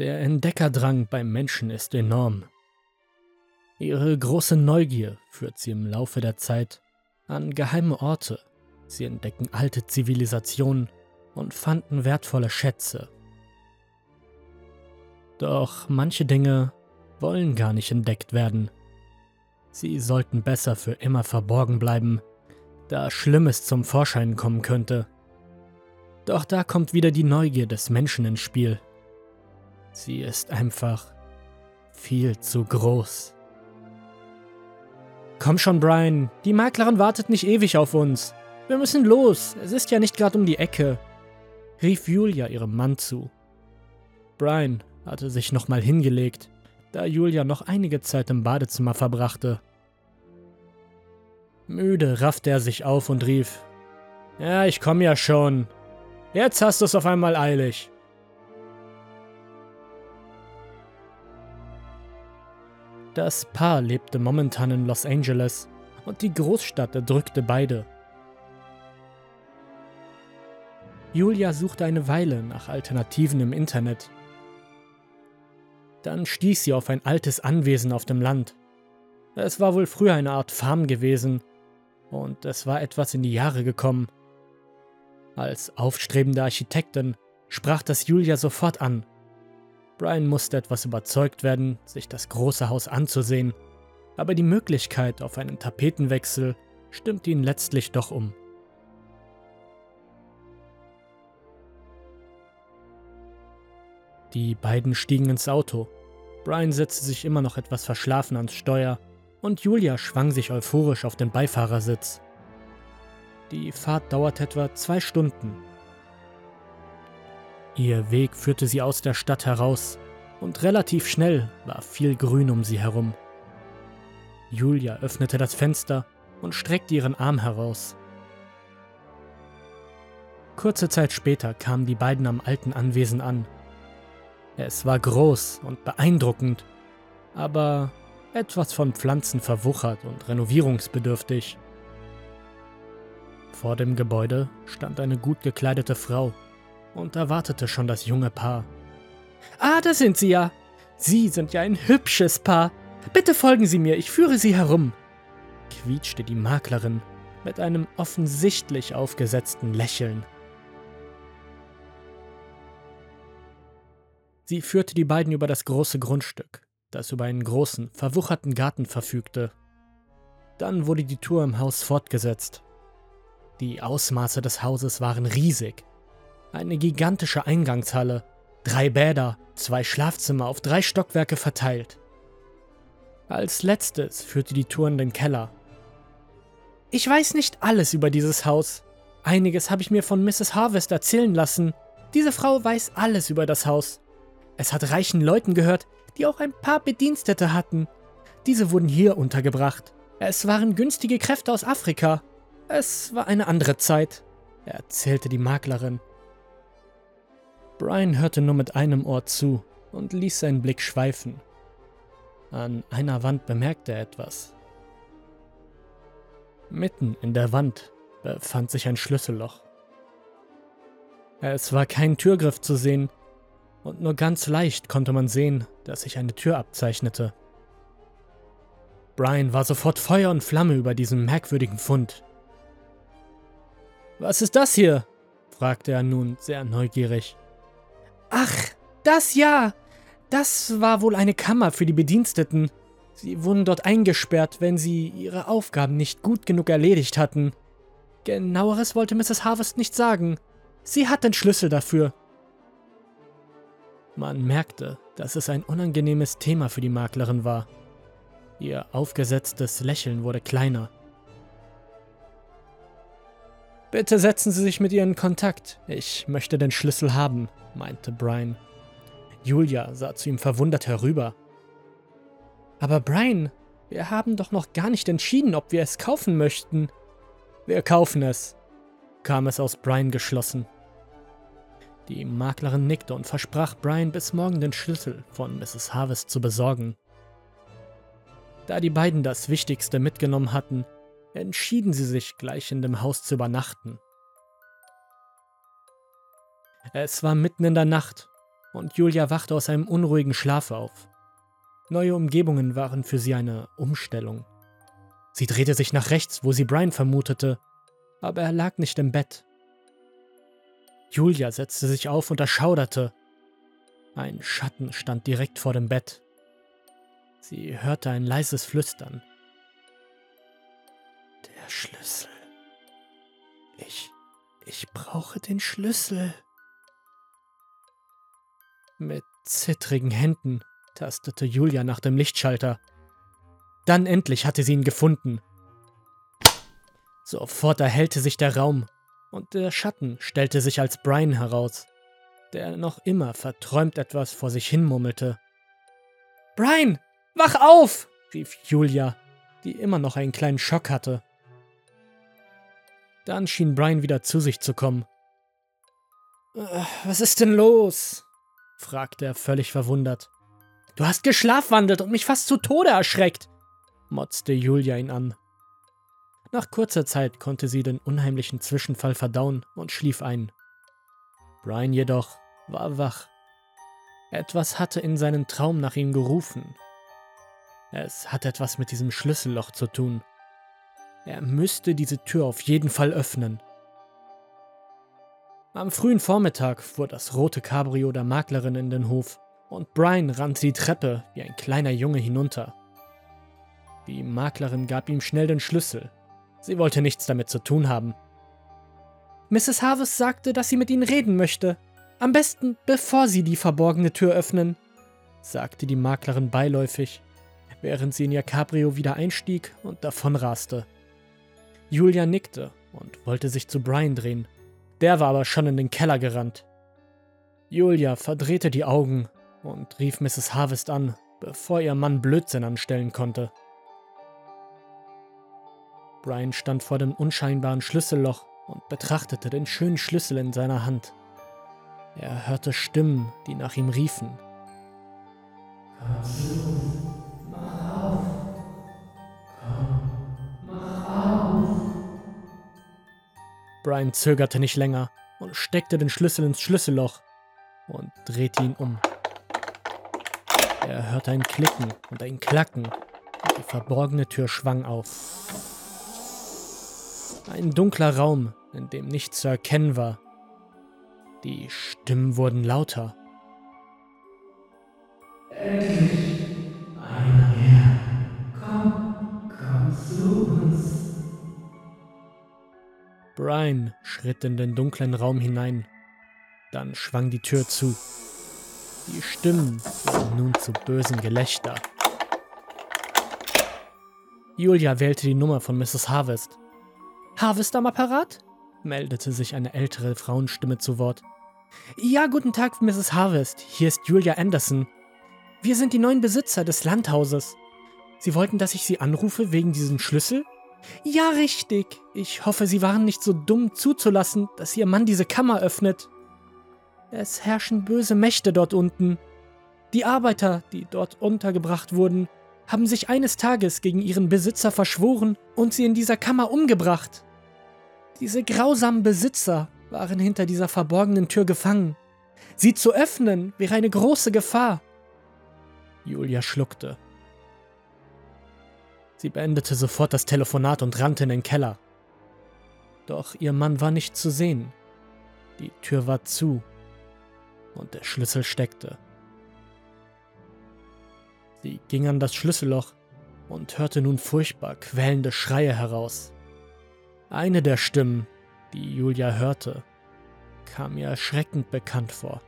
Der Entdeckerdrang beim Menschen ist enorm. Ihre große Neugier führt sie im Laufe der Zeit an geheime Orte. Sie entdecken alte Zivilisationen und fanden wertvolle Schätze. Doch manche Dinge wollen gar nicht entdeckt werden. Sie sollten besser für immer verborgen bleiben, da Schlimmes zum Vorschein kommen könnte. Doch da kommt wieder die Neugier des Menschen ins Spiel. Sie ist einfach viel zu groß. Komm schon, Brian, die Maklerin wartet nicht ewig auf uns. Wir müssen los, es ist ja nicht gerade um die Ecke, rief Julia ihrem Mann zu. Brian hatte sich nochmal hingelegt, da Julia noch einige Zeit im Badezimmer verbrachte. Müde raffte er sich auf und rief: Ja, ich komm ja schon. Jetzt hast du es auf einmal eilig. Das Paar lebte momentan in Los Angeles und die Großstadt erdrückte beide. Julia suchte eine Weile nach Alternativen im Internet. Dann stieß sie auf ein altes Anwesen auf dem Land. Es war wohl früher eine Art Farm gewesen und es war etwas in die Jahre gekommen. Als aufstrebende Architektin sprach das Julia sofort an Brian musste etwas überzeugt werden, sich das große Haus anzusehen, aber die Möglichkeit auf einen Tapetenwechsel stimmte ihn letztlich doch um. Die beiden stiegen ins Auto. Brian setzte sich immer noch etwas verschlafen ans Steuer und Julia schwang sich euphorisch auf den Beifahrersitz. Die Fahrt dauerte etwa zwei Stunden Ihr Weg führte sie aus der Stadt heraus, und relativ schnell war viel Grün um sie herum. Julia öffnete das Fenster und streckte ihren Arm heraus. Kurze Zeit später kamen die beiden am alten Anwesen an. Es war groß und beeindruckend, aber etwas von Pflanzen verwuchert und renovierungsbedürftig. Vor dem Gebäude stand eine gut gekleidete Frau und da wartete schon das junge Paar. Ah, da sind Sie ja. Sie sind ja ein hübsches Paar. Bitte folgen Sie mir, ich führe Sie herum, quietschte die Maklerin mit einem offensichtlich aufgesetzten Lächeln. Sie führte die beiden über das große Grundstück, das über einen großen, verwucherten Garten verfügte. Dann wurde die Tour im Haus fortgesetzt. Die Ausmaße des Hauses waren riesig eine gigantische Eingangshalle, drei Bäder, zwei Schlafzimmer auf drei Stockwerke verteilt. Als letztes führte die Tour in den Keller. Ich weiß nicht alles über dieses Haus. Einiges habe ich mir von Mrs. Harvest erzählen lassen. Diese Frau weiß alles über das Haus. Es hat reichen Leuten gehört, die auch ein paar Bedienstete hatten. Diese wurden hier untergebracht. Es waren günstige Kräfte aus Afrika. Es war eine andere Zeit, erzählte die Maklerin. Brian hörte nur mit einem Ohr zu und ließ seinen Blick schweifen. An einer Wand bemerkte er etwas. Mitten in der Wand befand sich ein Schlüsselloch. Es war kein Türgriff zu sehen, und nur ganz leicht konnte man sehen, dass sich eine Tür abzeichnete. Brian war sofort Feuer und Flamme über diesen merkwürdigen Fund. Was ist das hier? fragte er nun sehr neugierig. Ach, das ja. Das war wohl eine Kammer für die Bediensteten. Sie wurden dort eingesperrt, wenn sie ihre Aufgaben nicht gut genug erledigt hatten. Genaueres wollte Mrs. Harvest nicht sagen. Sie hat den Schlüssel dafür. Man merkte, dass es ein unangenehmes Thema für die Maklerin war. Ihr aufgesetztes Lächeln wurde kleiner. Bitte setzen Sie sich mit ihr in Kontakt. Ich möchte den Schlüssel haben, meinte Brian. Julia sah zu ihm verwundert herüber. Aber Brian, wir haben doch noch gar nicht entschieden, ob wir es kaufen möchten. Wir kaufen es, kam es aus Brian geschlossen. Die Maklerin nickte und versprach Brian bis morgen den Schlüssel von Mrs. Harvest zu besorgen. Da die beiden das Wichtigste mitgenommen hatten, entschieden sie sich, gleich in dem Haus zu übernachten. Es war mitten in der Nacht und Julia wachte aus einem unruhigen Schlaf auf. Neue Umgebungen waren für sie eine Umstellung. Sie drehte sich nach rechts, wo sie Brian vermutete, aber er lag nicht im Bett. Julia setzte sich auf und erschauderte. Ein Schatten stand direkt vor dem Bett. Sie hörte ein leises Flüstern. Schlüssel. Ich. Ich brauche den Schlüssel. Mit zittrigen Händen tastete Julia nach dem Lichtschalter. Dann endlich hatte sie ihn gefunden. Sofort erhellte sich der Raum und der Schatten stellte sich als Brian heraus, der noch immer verträumt etwas vor sich hin murmelte. Brian, wach auf! rief Julia, die immer noch einen kleinen Schock hatte. Dann schien Brian wieder zu sich zu kommen. Äh, was ist denn los? fragte er völlig verwundert. Du hast geschlafwandelt und mich fast zu Tode erschreckt, motzte Julia ihn an. Nach kurzer Zeit konnte sie den unheimlichen Zwischenfall verdauen und schlief ein. Brian jedoch war wach. Etwas hatte in seinem Traum nach ihm gerufen. Es hat etwas mit diesem Schlüsselloch zu tun. Er müsste diese Tür auf jeden Fall öffnen. Am frühen Vormittag fuhr das rote Cabrio der Maklerin in den Hof und Brian rannte die Treppe wie ein kleiner Junge hinunter. Die Maklerin gab ihm schnell den Schlüssel. Sie wollte nichts damit zu tun haben. Mrs. Harvest sagte, dass sie mit ihnen reden möchte. Am besten, bevor sie die verborgene Tür öffnen, sagte die Maklerin beiläufig, während sie in ihr Cabrio wieder einstieg und davonraste. Julia nickte und wollte sich zu Brian drehen. Der war aber schon in den Keller gerannt. Julia verdrehte die Augen und rief Mrs. Harvest an, bevor ihr Mann Blödsinn anstellen konnte. Brian stand vor dem unscheinbaren Schlüsselloch und betrachtete den schönen Schlüssel in seiner Hand. Er hörte Stimmen, die nach ihm riefen. Komm Brian zögerte nicht länger und steckte den Schlüssel ins Schlüsselloch und drehte ihn um. Er hörte ein Klicken und ein Klacken und die verborgene Tür schwang auf. Ein dunkler Raum, in dem nichts zu erkennen war. Die Stimmen wurden lauter. Endlich! Brian schritt in den dunklen Raum hinein. Dann schwang die Tür zu. Die Stimmen wurden nun zu bösem Gelächter. Julia wählte die Nummer von Mrs. Harvest. Harvest am Apparat? meldete sich eine ältere Frauenstimme zu Wort. Ja, guten Tag, Mrs. Harvest. Hier ist Julia Anderson. Wir sind die neuen Besitzer des Landhauses. Sie wollten, dass ich Sie anrufe wegen diesem Schlüssel? Ja, richtig. Ich hoffe, Sie waren nicht so dumm zuzulassen, dass Ihr Mann diese Kammer öffnet. Es herrschen böse Mächte dort unten. Die Arbeiter, die dort untergebracht wurden, haben sich eines Tages gegen ihren Besitzer verschworen und sie in dieser Kammer umgebracht. Diese grausamen Besitzer waren hinter dieser verborgenen Tür gefangen. Sie zu öffnen wäre eine große Gefahr. Julia schluckte. Sie beendete sofort das Telefonat und rannte in den Keller. Doch ihr Mann war nicht zu sehen. Die Tür war zu und der Schlüssel steckte. Sie ging an das Schlüsselloch und hörte nun furchtbar quellende Schreie heraus. Eine der Stimmen, die Julia hörte, kam ihr erschreckend bekannt vor.